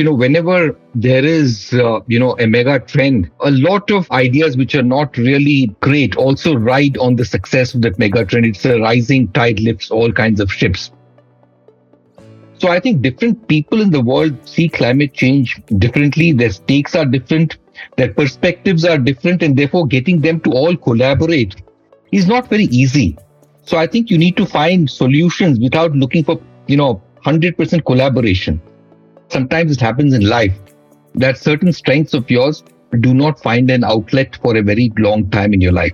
you know, whenever there is, uh, you know, a mega trend, a lot of ideas which are not really great also ride on the success of that mega trend. It's a rising tide lifts all kinds of ships. So I think different people in the world see climate change differently. Their stakes are different. Their perspectives are different. And therefore getting them to all collaborate is not very easy. So I think you need to find solutions without looking for, you know, 100% collaboration. Sometimes it happens in life that certain strengths of yours do not find an outlet for a very long time in your life.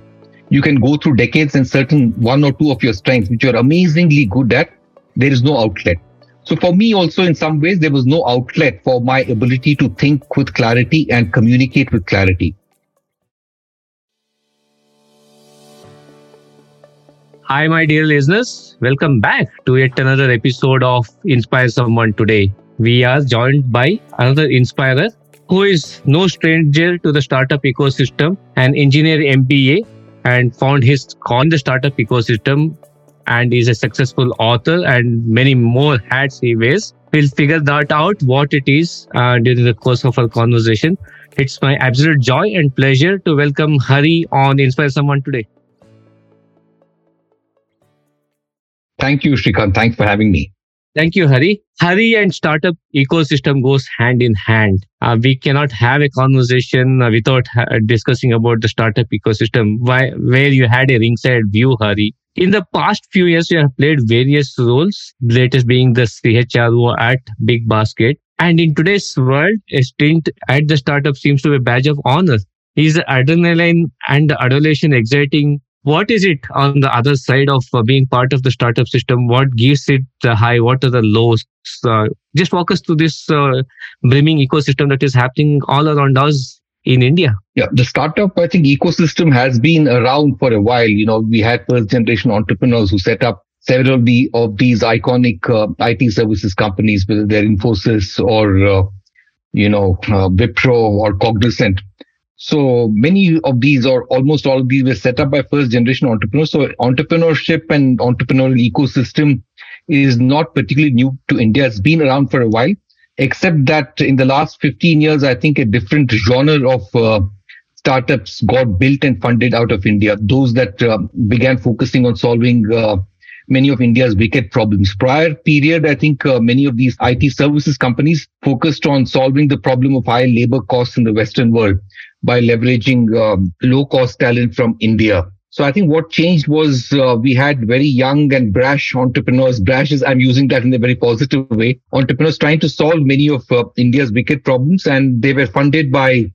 You can go through decades and certain one or two of your strengths, which you're amazingly good at, there is no outlet. So for me also in some ways, there was no outlet for my ability to think with clarity and communicate with clarity. Hi, my dear listeners. Welcome back to yet another episode of Inspire Someone Today. We are joined by another inspirer who is no stranger to the startup ecosystem, an engineer MBA, and found his on the startup ecosystem and is a successful author and many more hats he wears. We'll figure that out what it is uh, during the course of our conversation. It's my absolute joy and pleasure to welcome Hari on Inspire Someone today. Thank you, Shrikant. Thanks for having me. Thank you, Hari. Hari and startup ecosystem goes hand in hand. Uh, we cannot have a conversation uh, without ha- discussing about the startup ecosystem. Why, where you had a ringside view, Hari. In the past few years, you have played various roles. Latest being the CHRO at Big Basket. And in today's world, a stint at the startup seems to be a badge of honor. Is adrenaline and adulation exciting what is it on the other side of uh, being part of the startup system? What gives it the high? What are the lows? Uh, just walk us through this uh, brimming ecosystem that is happening all around us in india. Yeah the startup i think ecosystem has been around for a while. You know we had first generation entrepreneurs who set up several of, the, of these iconic uh, it services companies whether they're infosys or uh, you know uh, wipro or cognizant so many of these or almost all of these were set up by first generation entrepreneurs. So entrepreneurship and entrepreneurial ecosystem is not particularly new to India. It's been around for a while, except that in the last 15 years, I think a different genre of uh, startups got built and funded out of India. Those that uh, began focusing on solving uh, many of India's wicked problems. Prior period, I think uh, many of these IT services companies focused on solving the problem of high labor costs in the Western world by leveraging um, low cost talent from India. So I think what changed was uh, we had very young and brash entrepreneurs. Brash is, I'm using that in a very positive way. Entrepreneurs trying to solve many of uh, India's wicked problems and they were funded by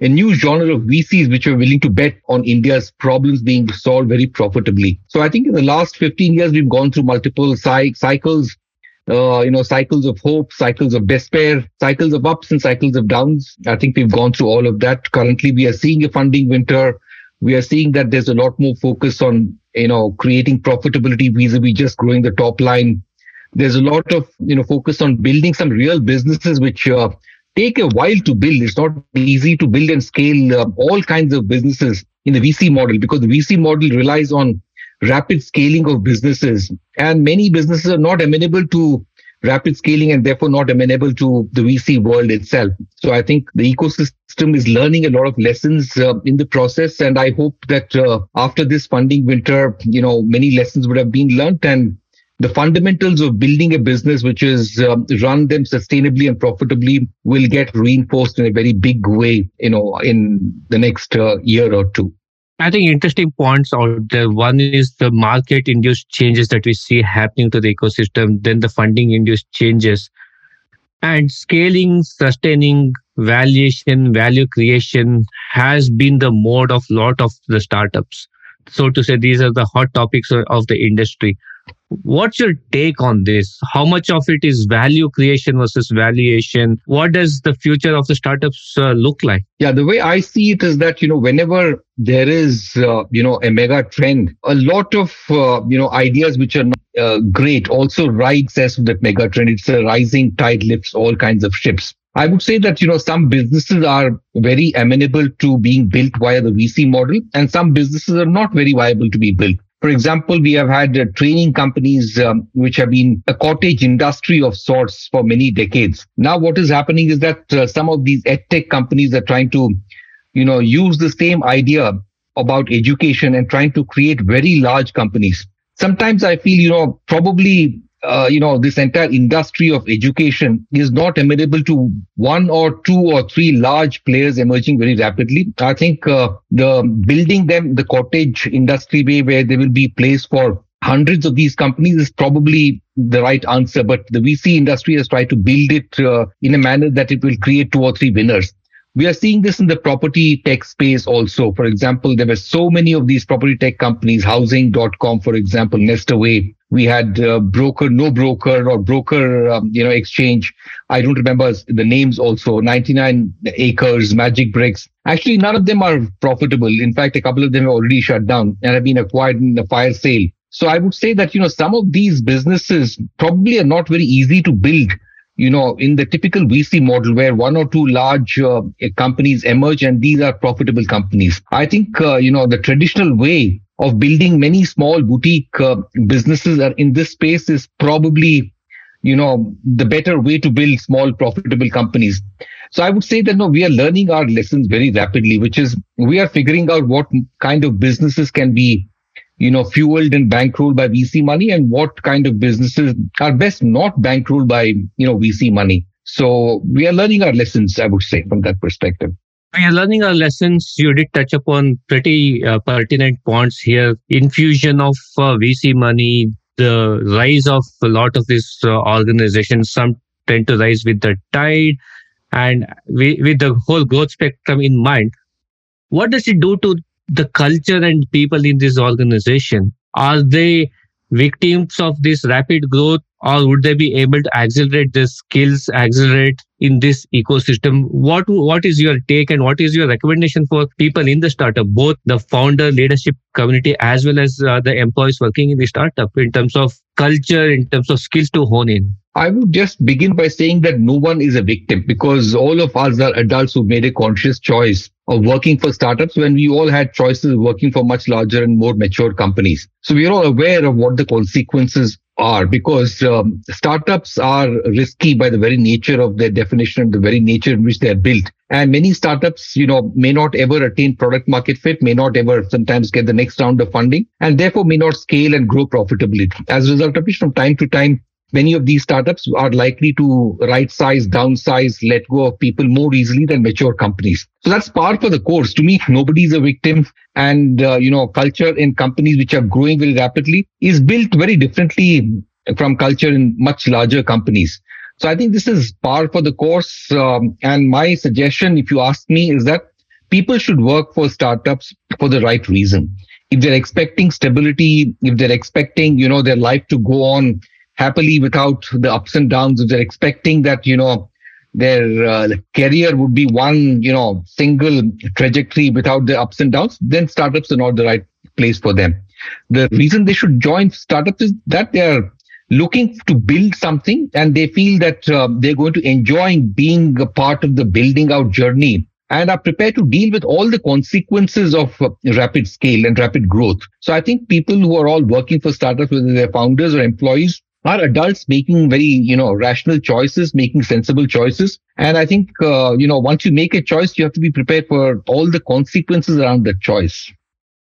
a new genre of VCs which were willing to bet on India's problems being solved very profitably. So I think in the last 15 years, we've gone through multiple cy- cycles uh, you know, cycles of hope, cycles of despair, cycles of ups and cycles of downs. I think we've gone through all of that. Currently, we are seeing a funding winter. We are seeing that there's a lot more focus on, you know, creating profitability vis-a-vis just growing the top line. There's a lot of, you know, focus on building some real businesses which uh, take a while to build. It's not easy to build and scale uh, all kinds of businesses in the VC model because the VC model relies on rapid scaling of businesses. And many businesses are not amenable to rapid scaling and therefore not amenable to the VC world itself. So I think the ecosystem is learning a lot of lessons uh, in the process. And I hope that uh, after this funding winter, you know, many lessons would have been learned and the fundamentals of building a business which is um, run them sustainably and profitably will get reinforced in a very big way, you know, in the next uh, year or two. I think interesting points out there. One is the market induced changes that we see happening to the ecosystem, then the funding induced changes. And scaling, sustaining, valuation, value creation has been the mode of lot of the startups. So to say, these are the hot topics of the industry. What's your take on this? How much of it is value creation versus valuation? What does the future of the startups uh, look like? Yeah, the way I see it is that, you know, whenever there is, uh, you know, a mega trend, a lot of, uh, you know, ideas which are not, uh, great also ride as that mega trend. It's a rising tide lifts all kinds of ships. I would say that, you know, some businesses are very amenable to being built via the VC model and some businesses are not very viable to be built. For example, we have had uh, training companies um, which have been a cottage industry of sorts for many decades. Now, what is happening is that uh, some of these edtech companies are trying to, you know, use the same idea about education and trying to create very large companies. Sometimes I feel, you know, probably uh, you know, this entire industry of education is not amenable to one or two or three large players emerging very rapidly. I think uh, the building them the cottage industry way where there will be place for hundreds of these companies is probably the right answer. But the VC industry has tried to build it uh, in a manner that it will create two or three winners. We are seeing this in the property tech space also. For example, there were so many of these property tech companies, housing.com, for example, Nestaway. We had uh, broker, no broker or broker, um, you know, exchange. I don't remember the names also. 99 acres, Magic Bricks. Actually, none of them are profitable. In fact, a couple of them are already shut down and have been acquired in a fire sale. So I would say that, you know, some of these businesses probably are not very easy to build you know, in the typical VC model where one or two large uh, companies emerge and these are profitable companies. I think, uh, you know, the traditional way of building many small boutique uh, businesses in this space is probably, you know, the better way to build small profitable companies. So I would say that no, we are learning our lessons very rapidly, which is we are figuring out what kind of businesses can be you know, fueled and bankrolled by VC money and what kind of businesses are best not bankrolled by, you know, VC money. So we are learning our lessons, I would say, from that perspective. We are learning our lessons. You did touch upon pretty uh, pertinent points here. Infusion of uh, VC money, the rise of a lot of these uh, organizations. Some tend to rise with the tide, and we, with the whole growth spectrum in mind. What does it do to the culture and people in this organization are they victims of this rapid growth or would they be able to accelerate their skills accelerate in this ecosystem what what is your take and what is your recommendation for people in the startup both the founder leadership community as well as uh, the employees working in the startup in terms of culture in terms of skills to hone in I would just begin by saying that no one is a victim because all of us are adults who made a conscious choice of working for startups when we all had choices working for much larger and more mature companies. So we are all aware of what the consequences are because um, startups are risky by the very nature of their definition and the very nature in which they are built. And many startups, you know, may not ever attain product market fit, may not ever sometimes get the next round of funding, and therefore may not scale and grow profitability. As a result of which, from time to time, many of these startups are likely to right size, downsize, let go of people more easily than mature companies. So that's par for the course. To me, nobody's a victim. And, uh, you know, culture in companies which are growing very rapidly is built very differently from culture in much larger companies. So I think this is par for the course. Um, and my suggestion, if you ask me, is that people should work for startups for the right reason. If they're expecting stability, if they're expecting, you know, their life to go on happily without the ups and downs. If they're expecting that, you know, their uh, career would be one, you know, single trajectory without the ups and downs, then startups are not the right place for them. The reason they should join startups is that they are looking to build something and they feel that uh, they're going to enjoy being a part of the building out journey and are prepared to deal with all the consequences of uh, rapid scale and rapid growth. So I think people who are all working for startups, whether they're founders or employees, are adults making very you know rational choices making sensible choices? And i think uh, you know once you make a choice you have to be prepared for all the consequences around that choice.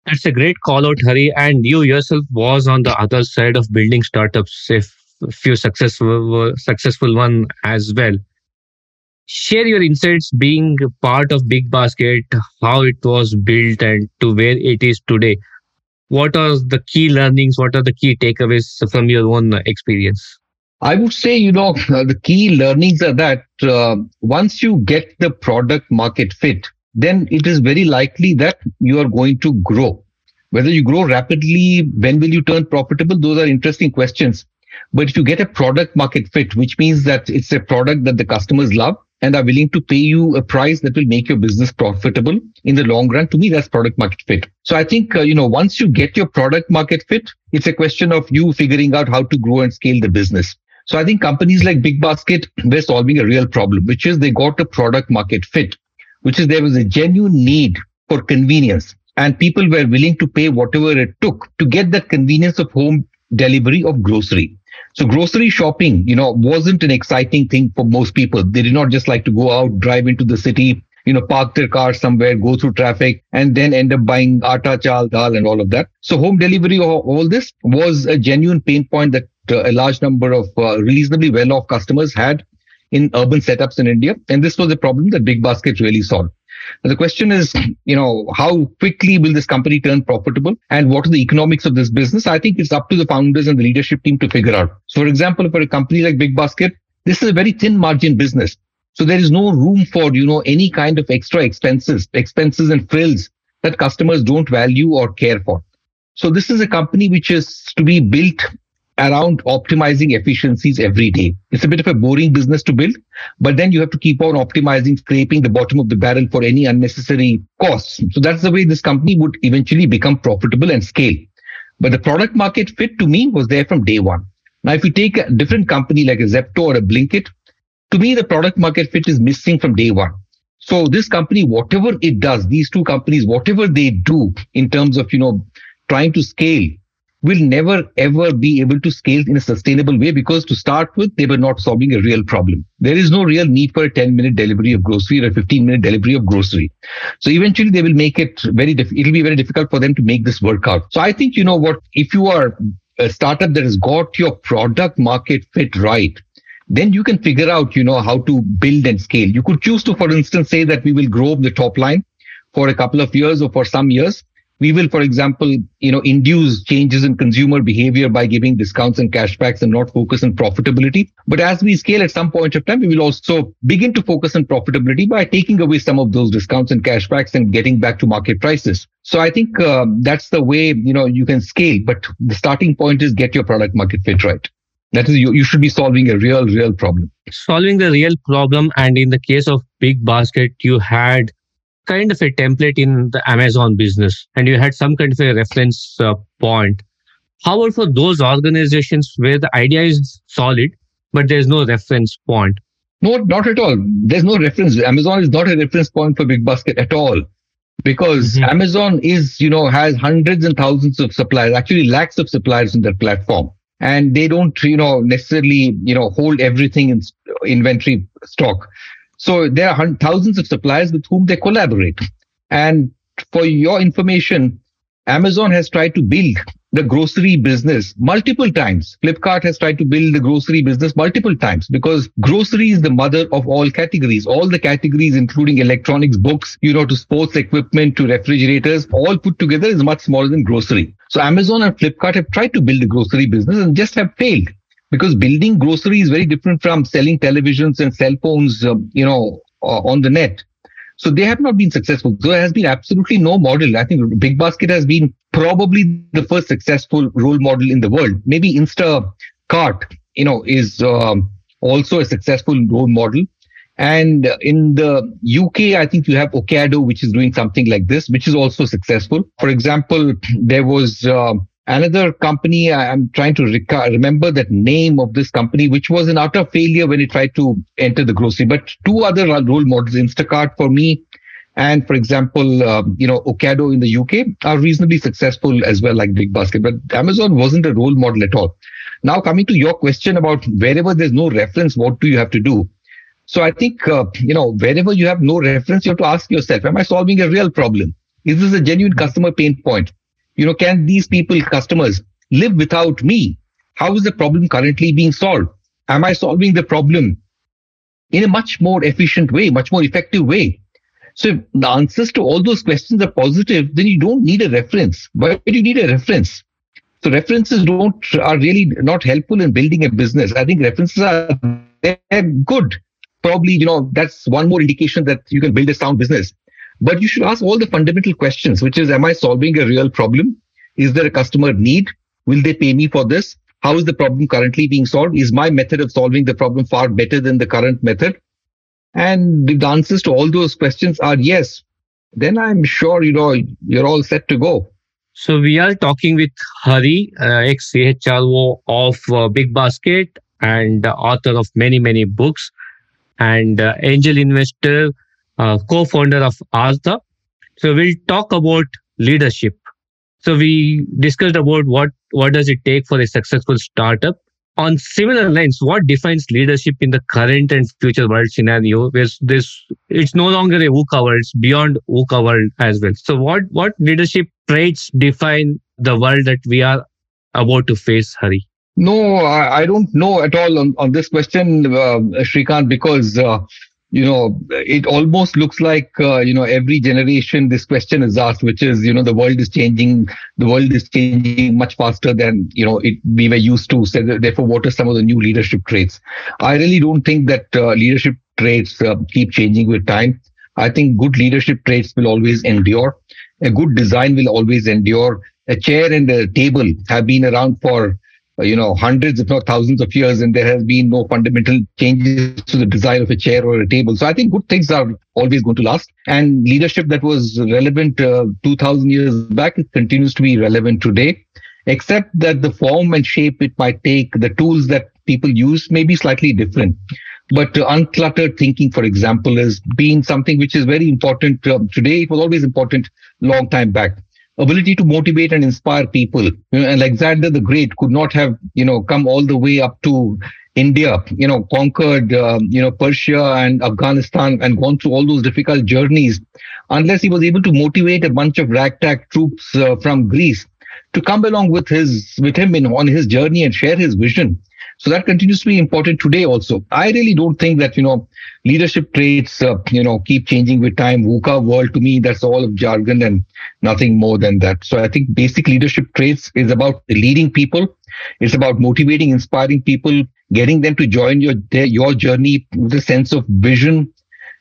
That's a great call out hari. And you yourself was on the other side of building startups if a few successful successful one as well. Share your insights being part of big basket how it was built and to where it is today what are the key learnings? What are the key takeaways from your own experience? I would say, you know, the key learnings are that uh, once you get the product market fit, then it is very likely that you are going to grow. Whether you grow rapidly, when will you turn profitable? Those are interesting questions. But if you get a product market fit, which means that it's a product that the customers love, and are willing to pay you a price that will make your business profitable in the long run. To me, that's product market fit. So I think, uh, you know, once you get your product market fit, it's a question of you figuring out how to grow and scale the business. So I think companies like Big Basket, they're solving a real problem, which is they got a product market fit, which is there was a genuine need for convenience. and people were willing to pay whatever it took to get that convenience of home delivery of grocery. So grocery shopping, you know, wasn't an exciting thing for most people. They did not just like to go out, drive into the city, you know, park their car somewhere, go through traffic, and then end up buying atta, chal, dal, and all of that. So home delivery, or all this was a genuine pain point that uh, a large number of uh, reasonably well-off customers had in urban setups in India. And this was a problem that Big Basket really solved. Now, the question is, you know, how quickly will this company turn profitable and what are the economics of this business? I think it's up to the founders and the leadership team to figure out. So, for example, for a company like Big Basket, this is a very thin margin business. So there is no room for, you know, any kind of extra expenses, expenses and frills that customers don't value or care for. So this is a company which is to be built around optimizing efficiencies every day. It's a bit of a boring business to build, but then you have to keep on optimizing, scraping the bottom of the barrel for any unnecessary costs. So that's the way this company would eventually become profitable and scale. But the product market fit to me was there from day one. Now, if you take a different company like a Zepto or a Blinkit, to me, the product market fit is missing from day one. So this company, whatever it does, these two companies, whatever they do in terms of, you know, trying to scale will never ever be able to scale in a sustainable way because to start with, they were not solving a real problem. There is no real need for a 10 minute delivery of grocery or a 15 minute delivery of grocery. So eventually they will make it very, diff- it'll be very difficult for them to make this work out. So I think, you know what, if you are a startup that has got your product market fit right, then you can figure out, you know, how to build and scale. You could choose to, for instance, say that we will grow the top line for a couple of years or for some years we will, for example, you know, induce changes in consumer behavior by giving discounts and cashbacks and not focus on profitability. But as we scale at some point of time, we will also begin to focus on profitability by taking away some of those discounts and cashbacks and getting back to market prices. So I think uh, that's the way, you know, you can scale, but the starting point is get your product market fit right. That is, you, you should be solving a real, real problem. Solving the real problem. And in the case of Big Basket, you had kind of a template in the Amazon business and you had some kind of a reference uh, point. However, for those organizations where the idea is solid, but there's no reference point? No, not at all. There's no reference. Amazon is not a reference point for Big Basket at all because mm-hmm. Amazon is, you know, has hundreds and thousands of suppliers, actually lakhs of suppliers in their platform. And they don't, you know, necessarily, you know, hold everything in inventory stock. So there are thousands of suppliers with whom they collaborate. And for your information, Amazon has tried to build the grocery business multiple times. Flipkart has tried to build the grocery business multiple times because grocery is the mother of all categories. All the categories, including electronics, books, you know, to sports equipment, to refrigerators, all put together is much smaller than grocery. So Amazon and Flipkart have tried to build a grocery business and just have failed because building grocery is very different from selling televisions and cell phones, uh, you know, uh, on the net. So they have not been successful. There has been absolutely no model. I think Big Basket has been probably the first successful role model in the world. Maybe Instacart, you know, is um, also a successful role model. And in the UK, I think you have Ocado, which is doing something like this, which is also successful. For example, there was uh, another company i'm trying to rec- remember that name of this company which was an utter failure when it tried to enter the grocery. But two other role models instacart for me and for example um, you know ocado in the uk are reasonably successful as well like big basket. But amazon wasn't a role model at all. Now coming to your question about wherever there's no reference what do you have to do? So i think uh, you know wherever you have no reference you have to ask yourself am i solving a real problem? Is this a genuine customer pain point you know, can these people, customers, live without me? How is the problem currently being solved? Am I solving the problem in a much more efficient way, much more effective way? So if the answers to all those questions are positive, then you don't need a reference. Why do you need a reference? So references don't are really not helpful in building a business. I think references are they're good. Probably, you know, that's one more indication that you can build a sound business. But you should ask all the fundamental questions, which is, am I solving a real problem? Is there a customer need? Will they pay me for this? How is the problem currently being solved? Is my method of solving the problem far better than the current method? And the answers to all those questions are yes, then I'm sure, you know, you're all set to go. So we are talking with Hari, uh, ex-CHRO of uh, Big Basket and uh, author of many, many books and uh, angel investor co-founder of Artha. So we'll talk about leadership. So we discussed about what what does it take for a successful startup. On similar lines, what defines leadership in the current and future world scenario? Where this it's no longer a VUCA world, it's beyond VUCA world as well. So what what leadership traits define the world that we are about to face, Hari? No, I, I don't know at all on, on this question, uh, Shrikant, because uh, you know, it almost looks like, uh, you know, every generation this question is asked, which is, you know, the world is changing. The world is changing much faster than, you know, it, we were used to. So therefore, what are some of the new leadership traits? I really don't think that uh, leadership traits uh, keep changing with time. I think good leadership traits will always endure. A good design will always endure. A chair and a table have been around for you know, hundreds, if not thousands of years, and there has been no fundamental changes to the design of a chair or a table. So I think good things are always going to last. And leadership that was relevant uh, 2000 years back continues to be relevant today, except that the form and shape it might take, the tools that people use may be slightly different. But uh, uncluttered thinking, for example, has been something which is very important uh, today. It was always important long time back ability to motivate and inspire people. You know, Alexander the Great could not have, you know, come all the way up to India, you know, conquered, uh, you know, Persia and Afghanistan and gone through all those difficult journeys unless he was able to motivate a bunch of ragtag troops uh, from Greece to come along with his, with him in, on his journey and share his vision. So that continues to be important today also. I really don't think that, you know, leadership traits, uh, you know, keep changing with time. VUCA world to me, that's all jargon and nothing more than that. So I think basic leadership traits is about leading people. It's about motivating, inspiring people, getting them to join your, their, your journey with a sense of vision,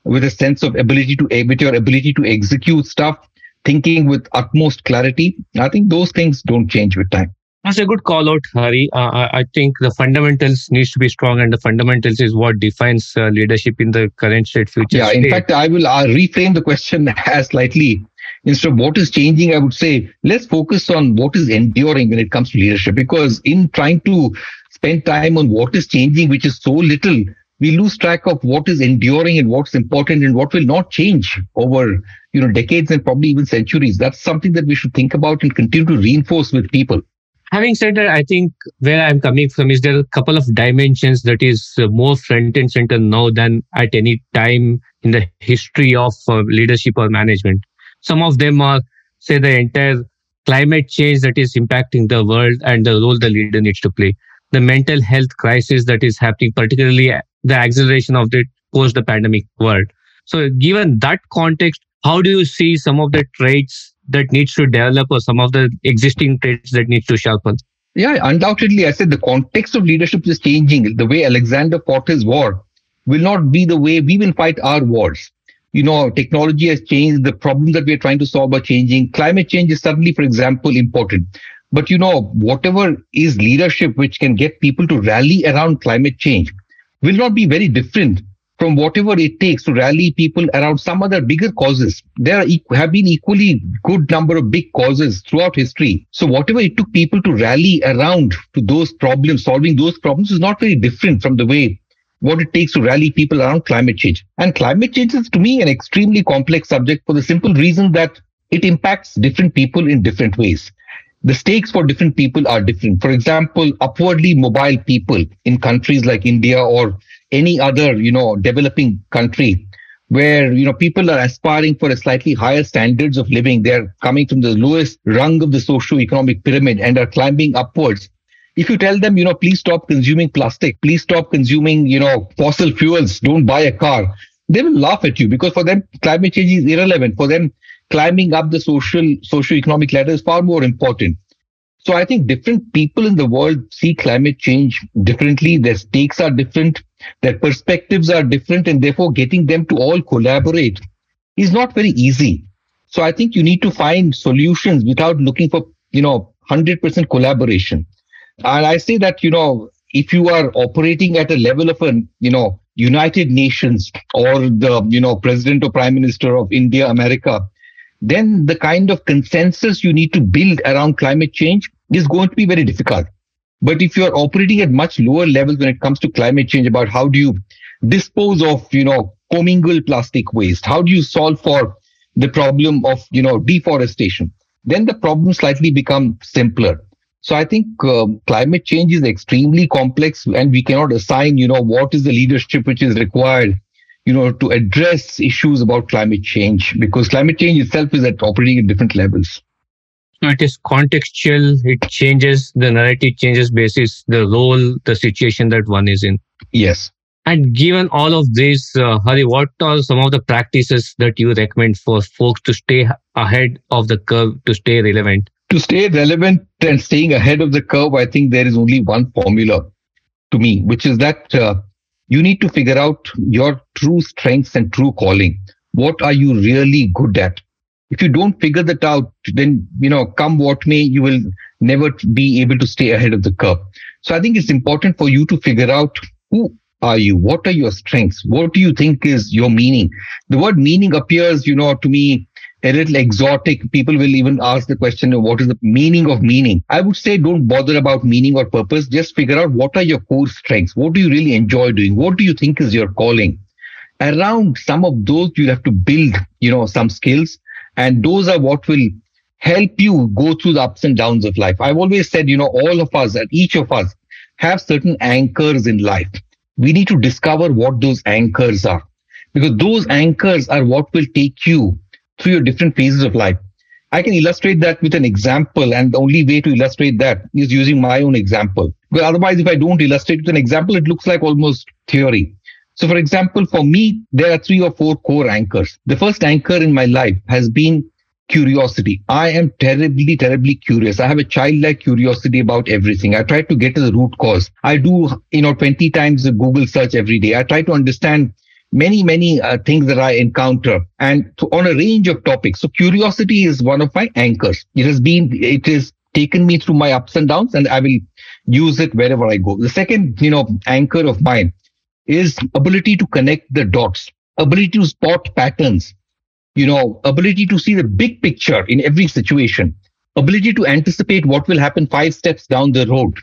with a sense of ability to, with your ability to execute stuff, thinking with utmost clarity. I think those things don't change with time. That's a good call out, Hari. Uh, I think the fundamentals needs to be strong, and the fundamentals is what defines uh, leadership in the current state, future. Yeah, state. in fact, I will uh, reframe the question as slightly instead of what is changing. I would say let's focus on what is enduring when it comes to leadership, because in trying to spend time on what is changing, which is so little, we lose track of what is enduring and what's important and what will not change over you know decades and probably even centuries. That's something that we should think about and continue to reinforce with people having said that, I think where I'm coming from is there are a couple of dimensions that is uh, more front and center now than at any time in the history of uh, leadership or management. Some of them are, say, the entire climate change that is impacting the world and the role the leader needs to play. The mental health crisis that is happening, particularly the acceleration of the post the pandemic world. So, given that context, how do you see some of the traits that needs to develop or some of the existing traits that needs to sharpen? Yeah, undoubtedly. I said the context of leadership is changing. The way Alexander fought his war will not be the way we will fight our wars. You know, technology has changed. The problems that we're trying to solve are changing. Climate change is suddenly, for example, important. But you know, whatever is leadership which can get people to rally around climate change will not be very different from whatever it takes to rally people around some other bigger causes. There have been equally good number of big causes throughout history. So whatever it took people to rally around to those problems, solving those problems is not very different from the way what it takes to rally people around climate change. And climate change is to me an extremely complex subject for the simple reason that it impacts different people in different ways. The stakes for different people are different. For example, upwardly mobile people in countries like India or any other, you know, developing country where, you know, people are aspiring for a slightly higher standards of living. They're coming from the lowest rung of the socio-economic pyramid and are climbing upwards. If you tell them, you know, please stop consuming plastic, please stop consuming, you know, fossil fuels, don't buy a car, they will laugh at you because for them, climate change is irrelevant. For them, climbing up the social, socio-economic ladder is far more important. So I think different people in the world see climate change differently. Their stakes are different. Their perspectives are different and therefore getting them to all collaborate is not very easy. So I think you need to find solutions without looking for, you know, 100% collaboration. And I say that, you know, if you are operating at a level of a, you know, United Nations or the, you know, president or prime minister of India, America, then the kind of consensus you need to build around climate change is going to be very difficult. But if you're operating at much lower levels when it comes to climate change about how do you dispose of, you know, commingled plastic waste? How do you solve for the problem of, you know, deforestation? then the problem slightly become simpler. So I think um, climate change is extremely complex and we cannot assign, you know, what is the leadership which is required, you know, to address issues about climate change because climate change itself is at operating at different levels. It is contextual. It changes the narrative changes basis the role, the situation that one is in. Yes. And given all of this, uh, Hari, what are some of the practices that you recommend for folks to stay ahead of the curve, to stay relevant? To stay relevant and staying ahead of the curve, I think there is only one formula to me, which is that uh, you need to figure out your true strengths and true calling. What are you really good at? If you don't figure that out, then, you know, come what may, you will never be able to stay ahead of the curve. So I think it's important for you to figure out who are you? What are your strengths? What do you think is your meaning? The word meaning appears, you know, to me a little exotic. People will even ask the question, what is the meaning of meaning? I would say don't bother about meaning or purpose. Just figure out what are your core strengths? What do you really enjoy doing? What do you think is your calling? Around some of those, you have to build, you know, some skills. And those are what will help you go through the ups and downs of life. I've always said, you know, all of us and each of us have certain anchors in life we need to discover what those anchors are because those anchors are what will take you through your different phases of life. I can illustrate that with an example, and the only way to illustrate that is using my own example. Because otherwise, if I don't illustrate with an example, it looks like almost theory. So, for example, for me, there are three or four core anchors. The first anchor in my life has been curiosity. I am terribly, terribly curious. I have a childlike curiosity about everything. I try to get to the root cause. I do, you know, 20 times a Google search every day. I try to understand many, many uh, things that I encounter and to, on a range of topics. So curiosity is one of my anchors. It has been, it has taken me through my ups and downs and I will use it wherever I go. The second, you know, anchor of mine is ability to connect the dots, ability to spot patterns, you know, ability to see the big picture in every situation, ability to anticipate what will happen five steps down the road.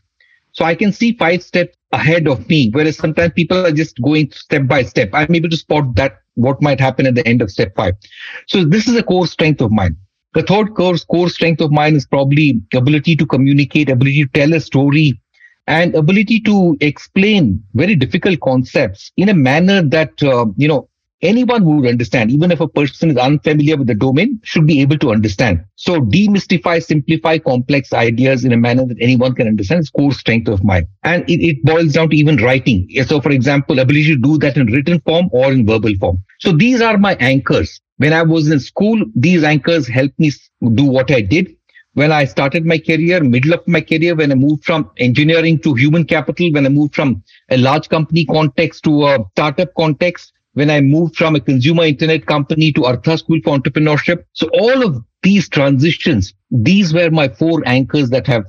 So I can see five steps ahead of me, whereas sometimes people are just going step by step. I'm able to spot that what might happen at the end of step five. So this is a core strength of mine. The third core, core strength of mine is probably ability to communicate, ability to tell a story, and ability to explain very difficult concepts in a manner that uh, you know anyone who would understand, even if a person is unfamiliar with the domain, should be able to understand. So demystify, simplify complex ideas in a manner that anyone can understand is core strength of mine. And it, it boils down to even writing. So for example, ability to do that in written form or in verbal form. So these are my anchors. When I was in school, these anchors helped me do what I did. When I started my career, middle of my career, when I moved from engineering to human capital, when I moved from a large company context to a startup context, when I moved from a consumer internet company to Artha School for Entrepreneurship. So all of these transitions, these were my four anchors that have,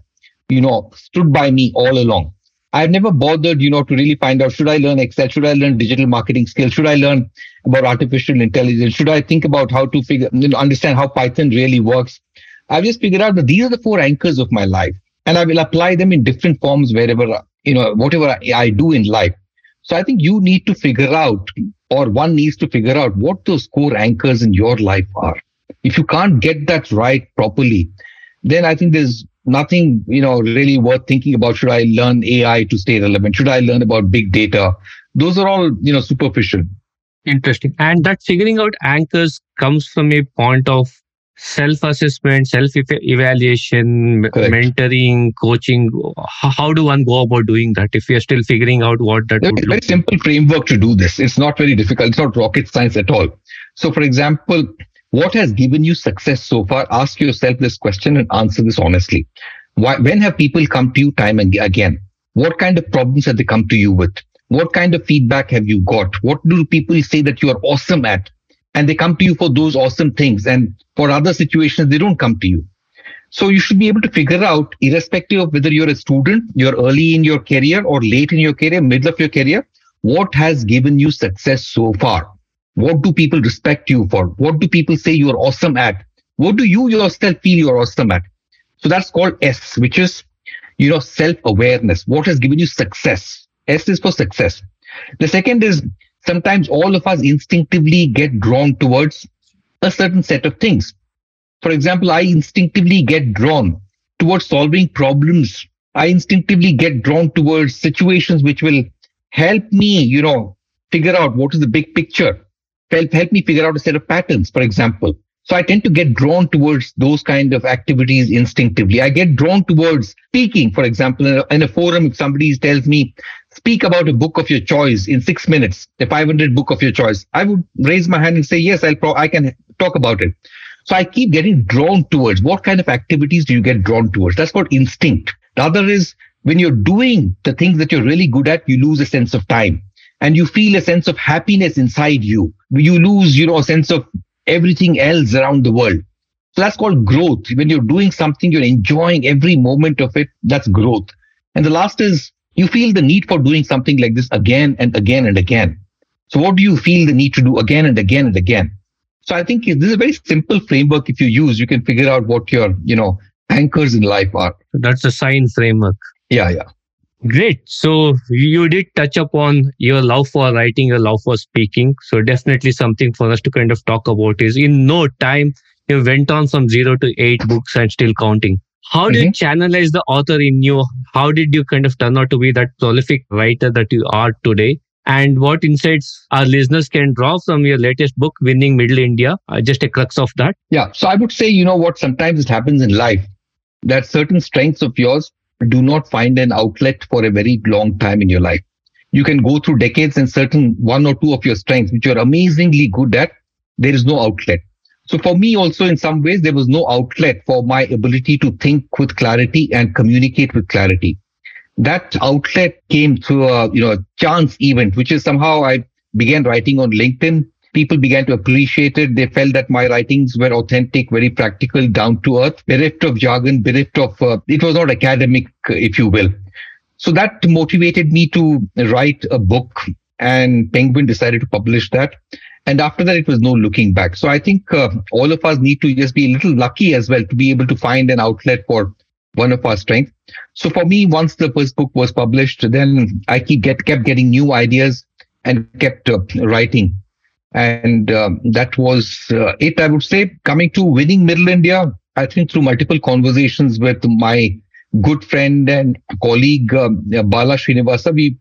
you know, stood by me all along. I've never bothered, you know, to really find out, should I learn Excel? Should I learn digital marketing skills? Should I learn about artificial intelligence? Should I think about how to figure, understand how Python really works? I've just figured out that these are the four anchors of my life and I will apply them in different forms wherever, you know, whatever I do in life. So I think you need to figure out, or one needs to figure out what those core anchors in your life are. If you can't get that right properly, then I think there's nothing, you know, really worth thinking about. Should I learn AI to stay relevant? Should I learn about big data? Those are all, you know, superficial. Interesting. And that figuring out anchors comes from a point of self-assessment, self-evaluation, mentoring, coaching. How do one go about doing that if you're still figuring out what that would a very simple framework to do this. It's not very difficult. It's not rocket science at all. So, for example, what has given you success so far? Ask yourself this question and answer this honestly. Why, when have people come to you time and again? What kind of problems have they come to you with? What kind of feedback have you got? What do people say that you are awesome at? And they come to you for those awesome things. And for other situations, they don't come to you. So you should be able to figure out, irrespective of whether you're a student, you're early in your career or late in your career, middle of your career, what has given you success so far? What do people respect you for? What do people say you're awesome at? What do you yourself feel you're awesome at? So that's called S, which is, you know, self-awareness. What has given you success? S is for success. The second is sometimes all of us instinctively get drawn towards a certain set of things. For example, I instinctively get drawn towards solving problems. I instinctively get drawn towards situations which will help me, you know, figure out what is the big picture. Help, help me figure out a set of patterns, for example. So I tend to get drawn towards those kind of activities instinctively. I get drawn towards speaking, for example, in a, in a, forum, if somebody tells me, speak about a book of your choice in six minutes, the 500 book of your choice, I would raise my hand and say, yes, I'll pro- I can talk about it. So I keep getting drawn towards what kind of activities do you get drawn towards? That's called instinct. The other is when you're doing the things that you're really good at, you lose a sense of time and you feel a sense of happiness inside you. You lose, you know, a sense of everything else around the world. So that's called growth. When you're doing something, you're enjoying every moment of it. That's growth. And the last is you feel the need for doing something like this again and again and again. So what do you feel the need to do again and again and again? So I think this is a very simple framework. If you use, you can figure out what your, you know, anchors in life are. That's the sign framework. Yeah, yeah. Great. So you did touch upon your love for writing, your love for speaking. So definitely something for us to kind of talk about is in no time, you went on from zero to eight books and still counting. How did mm-hmm. you channelize the author in you? How did you kind of turn out to be that prolific writer that you are today? And what insights our listeners can draw from your latest book, Winning Middle India? Uh, just a crux of that. Yeah. So I would say, you know what, sometimes it happens in life that certain strengths of yours do not find an outlet for a very long time in your life. You can go through decades and certain one or two of your strengths, which you're amazingly good at, there is no outlet. So for me also in some ways, there was no outlet for my ability to think with clarity and communicate with clarity. That outlet came through a, you know, a chance event, which is somehow I began writing on LinkedIn people began to appreciate it. They felt that my writings were authentic, very practical, down to earth, bereft of jargon, bereft of, uh, it was not academic, if you will. So that motivated me to write a book and Penguin decided to publish that. And after that, it was no looking back. So I think uh, all of us need to just be a little lucky as well to be able to find an outlet for one of our strengths. So for me, once the first book was published, then I keep get, kept getting new ideas and kept uh, writing. And um, that was uh, it, I would say. Coming to winning Middle India, I think through multiple conversations with my good friend and colleague, um, Bala Srinivasa, we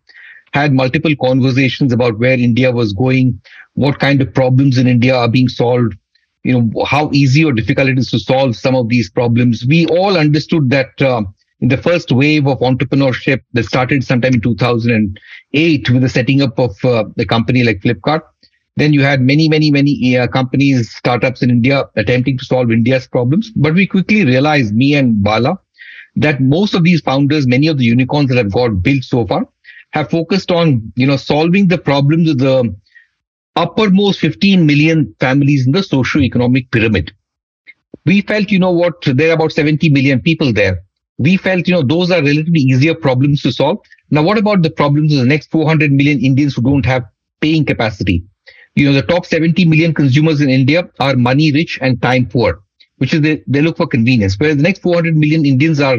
had multiple conversations about where India was going, what kind of problems in India are being solved, you know, how easy or difficult it is to solve some of these problems. We all understood that uh, in the first wave of entrepreneurship that started sometime in 2008 with the setting up of uh, the company like Flipkart, then you had many, many, many uh, companies, startups in India attempting to solve India's problems. But we quickly realized, me and Bala, that most of these founders, many of the unicorns that have got built so far, have focused on, you know, solving the problems of the uppermost 15 million families in the socio-economic pyramid. We felt, you know what, there are about 70 million people there. We felt, you know, those are relatively easier problems to solve. Now, what about the problems of the next 400 million Indians who don't have paying capacity? You know, the top 70 million consumers in India are money rich and time poor, which is they, they look for convenience. Whereas the next 400 million Indians are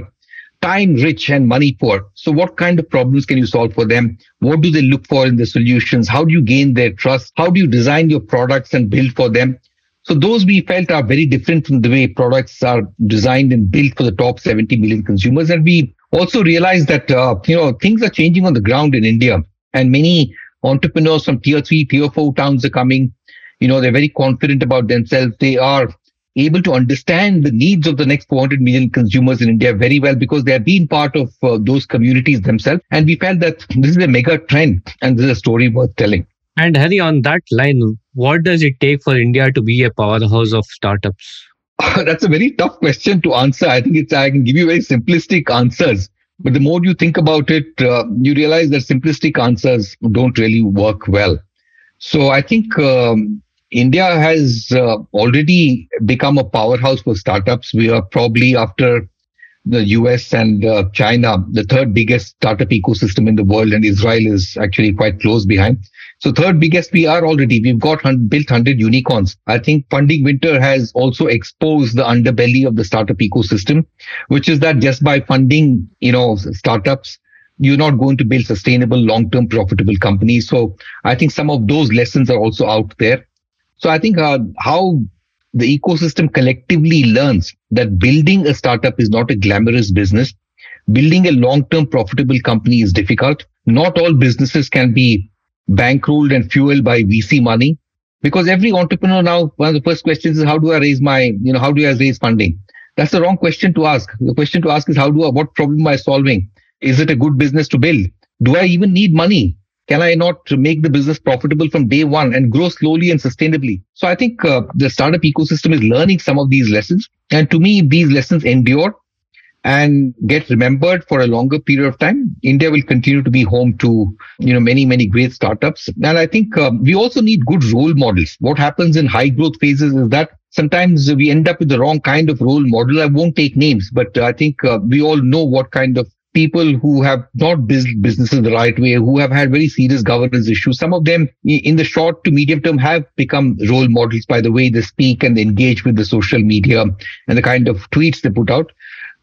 time rich and money poor. So what kind of problems can you solve for them? What do they look for in the solutions? How do you gain their trust? How do you design your products and build for them? So those we felt are very different from the way products are designed and built for the top 70 million consumers. And we also realized that, uh, you know, things are changing on the ground in India and many entrepreneurs from tier three, tier four towns are coming. You know, they're very confident about themselves. They are able to understand the needs of the next 400 million consumers in India very well because they have been part of uh, those communities themselves. And we felt that this is a mega trend and this is a story worth telling. And Hari, on that line, what does it take for India to be a powerhouse of startups? That's a very tough question to answer. I think it's I can give you very simplistic answers. But the more you think about it, uh, you realize that simplistic answers don't really work well. So I think um, India has uh, already become a powerhouse for startups. We are probably after the US and uh, China, the third biggest startup ecosystem in the world, and Israel is actually quite close behind. So third biggest we are already. We've got built 100 unicorns. I think funding winter has also exposed the underbelly of the startup ecosystem, which is that just by funding, you know, startups, you're not going to build sustainable, long-term profitable companies. So I think some of those lessons are also out there. So I think uh, how the ecosystem collectively learns that building a startup is not a glamorous business. Building a long-term profitable company is difficult. Not all businesses can be bankrolled and fueled by VC money because every entrepreneur now, one of the first questions is how do I raise my, you know, how do I raise funding? That's the wrong question to ask. The question to ask is how do I, what problem am I solving? Is it a good business to build? Do I even need money? Can I not make the business profitable from day one and grow slowly and sustainably? So I think uh, the startup ecosystem is learning some of these lessons. And to me, these lessons endure and get remembered for a longer period of time, India will continue to be home to, you know, many, many great startups. And I think uh, we also need good role models. What happens in high growth phases is that sometimes we end up with the wrong kind of role model. I won't take names, but I think uh, we all know what kind of people who have not built businesses the right way, who have had very serious governance issues. Some of them in the short to medium term have become role models by the way they speak and they engage with the social media and the kind of tweets they put out.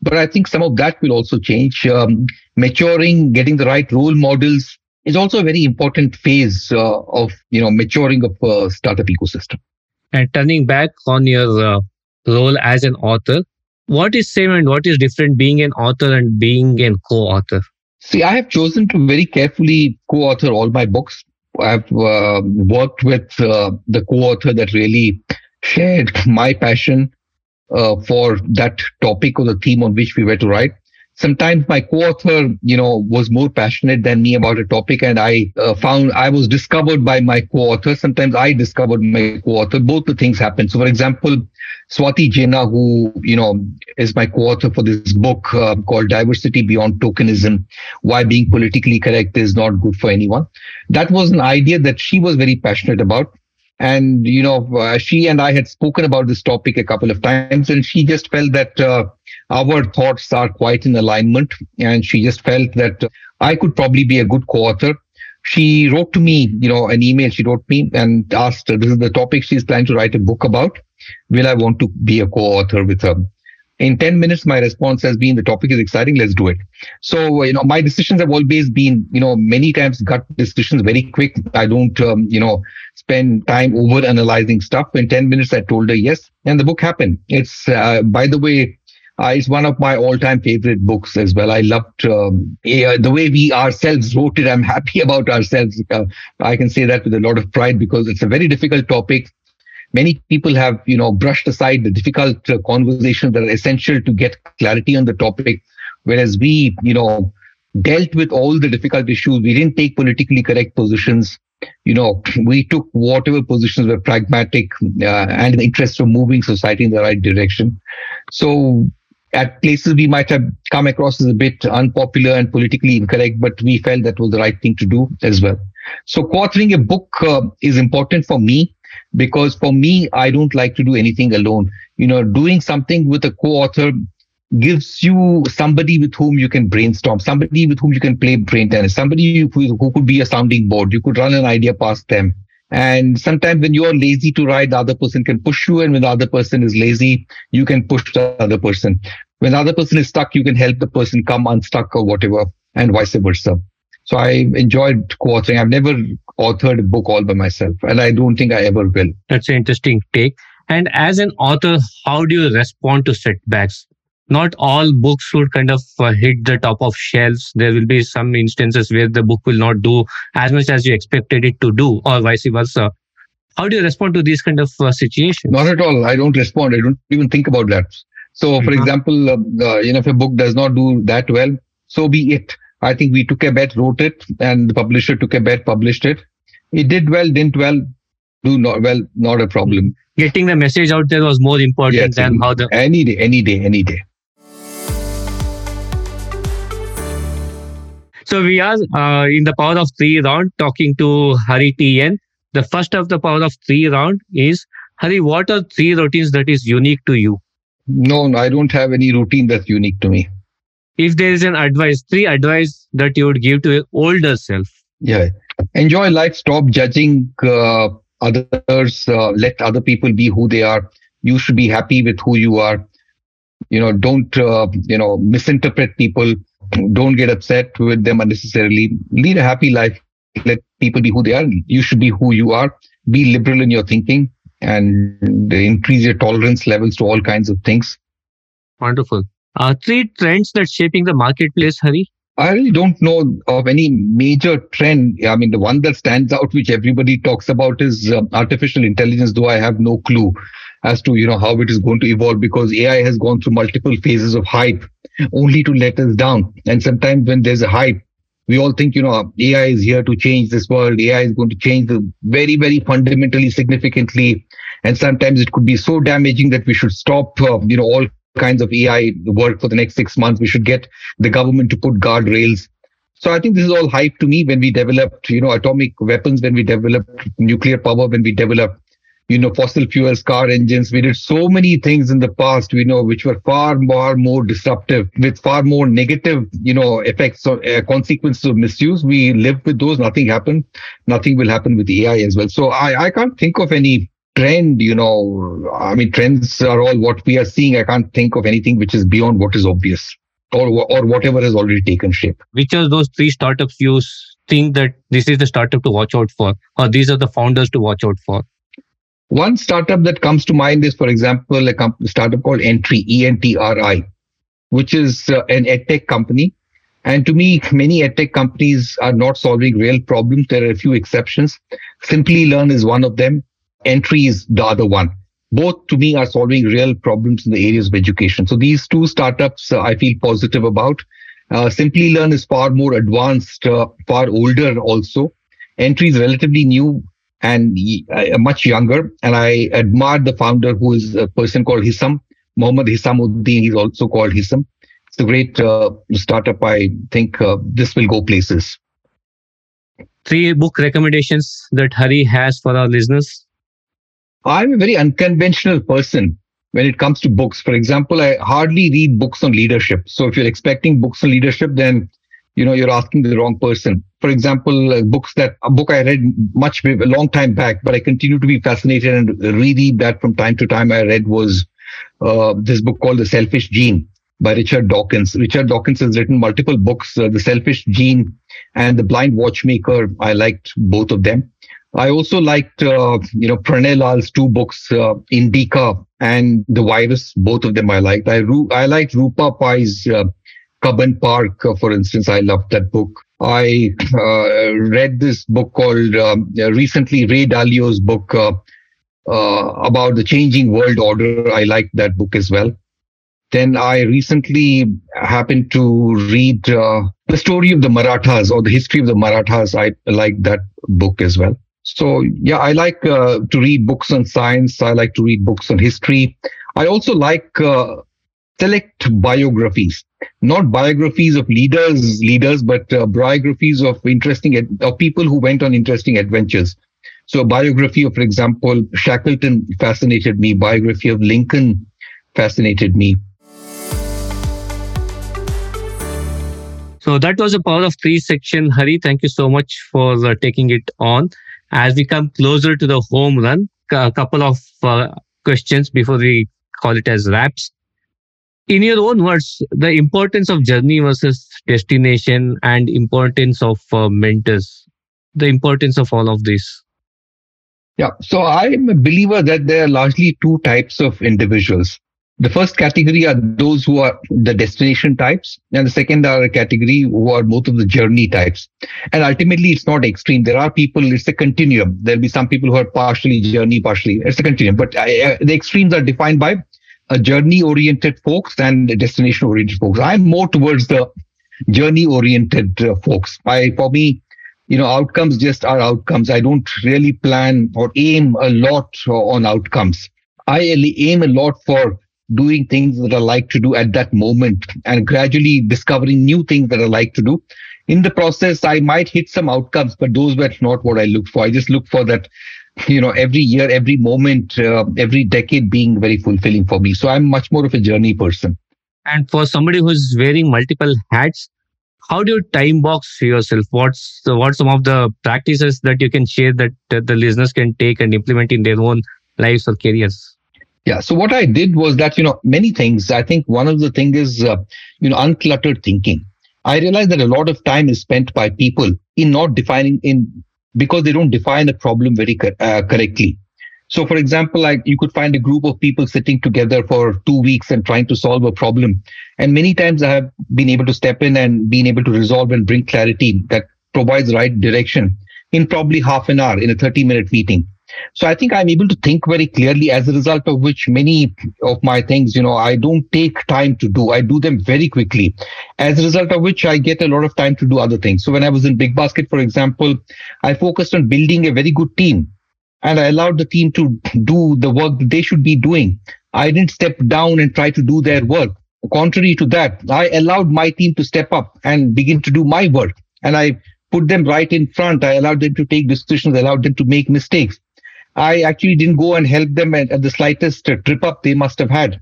But I think some of that will also change. Um, maturing, getting the right role models is also a very important phase uh, of, you know, maturing of a startup ecosystem. And turning back on your uh, role as an author, what is same and what is different being an author and being a co-author? See, I have chosen to very carefully co-author all my books. I've uh, worked with uh, the co-author that really shared my passion uh, for that topic or the theme on which we were to write sometimes my co-author, you know, was more passionate than me about a topic and I uh, found I was discovered by my co-author. Sometimes I discovered my co-author. Both the things happen. So for example, Swati Jena, who, you know, is my co-author for this book uh, called Diversity Beyond Tokenism, Why Being Politically Correct is Not Good for Anyone. That was an idea that she was very passionate about. And, you know, uh, she and I had spoken about this topic a couple of times and she just felt that, uh, our thoughts are quite in alignment. And she just felt that I could probably be a good co-author. She wrote to me, you know, an email she wrote me and asked, this is the topic she's planning to write a book about. Will I want to be a co-author with her? In 10 minutes, my response has been the topic is exciting. Let's do it. So, you know, my decisions have always been, you know, many times gut decisions very quick. I don't, um, you know, spend time over analyzing stuff. In 10 minutes, I told her yes. And the book happened. It's, uh, by the way, uh, it's one of my all-time favorite books as well. I loved um, uh, the way we ourselves wrote it. I'm happy about ourselves. Uh, I can say that with a lot of pride because it's a very difficult topic. Many people have, you know, brushed aside the difficult uh, conversations that are essential to get clarity on the topic, whereas we, you know, dealt with all the difficult issues. We didn't take politically correct positions. You know, we took whatever positions were pragmatic uh, and in the interest of moving society in the right direction. So at places we might have come across as a bit unpopular and politically incorrect, but we felt that was the right thing to do as well. So co-authoring a book uh, is important for me because for me, I don't like to do anything alone. You know, doing something with a co-author gives you somebody with whom you can brainstorm, somebody with whom you can play brain tennis, somebody who, who could be a sounding board. You could run an idea past them. And sometimes when you're lazy to write, the other person can push you. And when the other person is lazy, you can push the other person. When the other person is stuck, you can help the person come unstuck or whatever and vice versa. So I enjoyed co-authoring. I've never authored a book all by myself and I don't think I ever will. That's an interesting take. And as an author, how do you respond to setbacks? Not all books would kind of uh, hit the top of shelves. There will be some instances where the book will not do as much as you expected it to do, or vice versa. How do you respond to these kind of uh, situations? Not at all. I don't respond. I don't even think about that. So, for mm-hmm. example, uh, you know, if a book does not do that well, so be it. I think we took a bet, wrote it, and the publisher took a bet, published it. It did well, didn't well, do not well, not a problem. Getting the message out there was more important yes, than how the any day, any day, any day. So we are uh, in the power of three round talking to Hari TN. The first of the power of three round is Hari, what are three routines that is unique to you? No, I don't have any routine that's unique to me. If there is an advice, three advice that you would give to your older self. Yeah. Enjoy life. Stop judging uh, others. Uh, let other people be who they are. You should be happy with who you are. You know, don't, uh, you know, misinterpret people don't get upset with them unnecessarily. Lead a happy life. Let people be who they are. You should be who you are. Be liberal in your thinking. and increase your tolerance levels to all kinds of things. Wonderful. Uh, three trends that's shaping the marketplace, Hari? I really don't know of any major trend. I mean, the one that stands out, which everybody talks about, is um, artificial intelligence. Though I have no clue as to you know how it is going to evolve because AI has gone through multiple phases of hype, only to let us down. And sometimes when there's a hype, we all think you know AI is here to change this world. AI is going to change the very very fundamentally significantly, and sometimes it could be so damaging that we should stop uh, you know all kinds of AI work for the next six months. We should get the government to put guardrails. So I think this is all hype to me when we developed, you know, atomic weapons, when we developed nuclear power, when we developed, you know, fossil fuels, car engines. We did so many things in the past, we know, which were far, far more disruptive with far more negative, you know, effects or uh, consequences of misuse. We lived with those. Nothing happened. Nothing will happen with AI as well. So I, I can't think of any trend, you know, I mean, trends are all what we are seeing. I can't think of anything which is beyond what is obvious or, or whatever has already taken shape. Which are those three startups you think that this is the startup to watch out for, or these are the founders to watch out for? One startup that comes to mind is, for example, a comp- startup called Entri, E-N-T-R-I, which is uh, an edtech company. And to me, many edtech companies are not solving real problems. There are a few exceptions. Simplilearn is one of them. Entri is the other one. Both to me are solving real problems in the areas of education. So these two startups uh, I feel positive about. Uh, Simplilearn is far more advanced, uh, far older also. Entri is relatively new and uh, much younger. And I admire the founder who is a person called Hisam, Mohammad Hisamuddin. He's also called Hisam. It's a great uh, startup. I think uh, this will go places. Three book recommendations that Hari has for our listeners. I'm a very unconventional person when it comes to books. For example, I hardly read books on leadership. So if you're expecting books on leadership, then you know you're asking the wrong person. For example, uh, books that a book I read much a long time back, but I continue to be fascinated and reread that from time to time. I read was uh, this book called The Selfish Gene by Richard Dawkins. Richard Dawkins has written multiple books, uh, The Selfish Gene and The Blind Watchmaker. I liked both of them. I also liked, uh, you know, Pranay Lal's two books, uh, Indica and The Virus. Both of them I liked. I, I liked Roopa Pai's uh, Cubbon Park, uh, for instance. I loved that book. I uh, read this book called um, recently Ray Dalio's book uh, uh, about the changing world order. I liked that book as well. Then I recently happened to read uh, the story of the Marathas or the history of the Marathas. I like that book as well. So yeah, I like uh, to read books on science. I like to read books on history. I also like uh, select biographies, not biographies of leaders, leaders, but uh, biographies of interesting ad- of people who went on interesting adventures. So a biography of, for example, Shackleton fascinated me. Biography of Lincoln fascinated me. So that was a power of three section. Hari, thank you so much for uh, taking it on. As we come closer to the home run, a couple of uh, questions before we call it as wraps. In your own words, the importance of journey versus destination and importance of uh, mentors, the importance of all of this. Yeah. So I'm a believer that there are largely two types of individuals. The first category are those who are the destination types, and the second are a category who are both of the journey types. And ultimately, it's not extreme. There are people, it's a continuum. There'll be some people who are partially journey, partially, it's a continuum. But uh, the extremes are defined by a journey oriented folks and destination oriented folks. I'm more towards the journey oriented uh, folks. I, for me, you know, outcomes just are outcomes. I don't really plan or aim a lot on outcomes. I aim a lot for doing things that I like to do at that moment and gradually discovering new things that I like to do. In the process, I might hit some outcomes, but those were not what I looked for. I just looked for that, you know, every year, every moment, uh, every decade being very fulfilling for me. So I'm much more of a journey person. And for somebody who's wearing multiple hats, how do you time box yourself? What's the, what some of the practices that you can share that uh, the listeners can take and implement in their own lives or careers? Yeah. So what I did was that, you know, many things. I think one of the things is, uh, you know, uncluttered thinking. I realized that a lot of time is spent by people in not defining in because they don't define a problem very uh, correctly. So, for example, like you could find a group of people sitting together for two weeks and trying to solve a problem. And many times I have been able to step in and been able to resolve and bring clarity that provides right direction in probably half an hour in a 30 minute meeting. So I think I'm able to think very clearly as a result of which many of my things, you know, I don't take time to do. I do them very quickly. As a result of which I get a lot of time to do other things. So when I was in BigBasket, for example, I focused on building a very good team and I allowed the team to do the work that they should be doing. I didn't step down and try to do their work. Contrary to that, I allowed my team to step up and begin to do my work. And I put them right in front. I allowed them to take decisions, I allowed them to make mistakes. I actually didn't go and help them at, at the slightest trip up they must have had.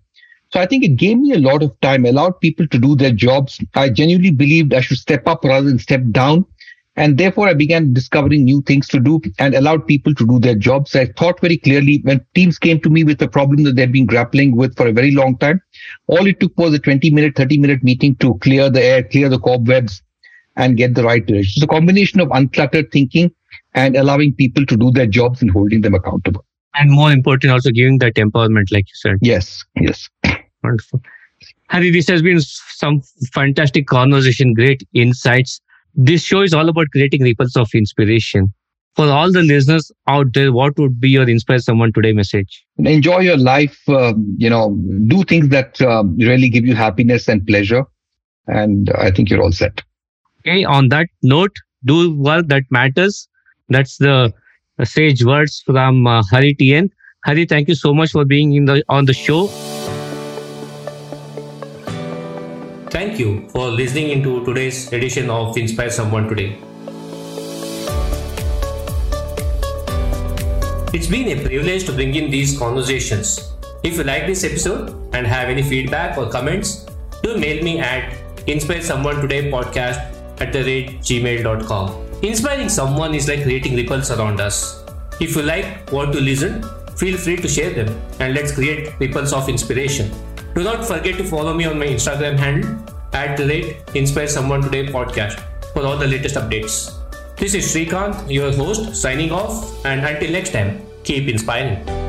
So I think it gave me a lot of time, allowed people to do their jobs. I genuinely believed I should step up rather than step down. And therefore, I began discovering new things to do and allowed people to do their jobs. I thought very clearly when teams came to me with a problem that they'd been grappling with for a very long time, all it took was a 20 minute, 30 minute meeting to clear the air, clear the cobwebs, and get the right direction. It's a combination of uncluttered thinking and allowing people to do their jobs and holding them accountable. And more important, also giving that empowerment, like you said. Yes, yes. Wonderful. Hari, this has been some fantastic conversation, great insights. This show is all about creating ripples of inspiration. For all the listeners out there, what would be your inspire someone today message? Enjoy your life. Um, you know, do things that um, really give you happiness and pleasure. And I think you're all set. Okay. On that note, do work that matters that's the sage words from uh, Hari TN. Hari, thank you so much for being in the on the show. Thank you for listening into today's edition of Inspire Someone Today. It's been a privilege to bring in these conversations. If you like this episode and have any feedback or comments, do mail me at inspire someone today podcast at the rate gmail.com. Inspiring someone is like creating ripples around us. If you like what to listen, feel free to share them and let's create ripples of inspiration. Do not forget to follow me on my Instagram handle at the rate Inspire Someone Today podcast for all the latest updates. This is Srikanth, your host, signing off, and until next time, keep inspiring.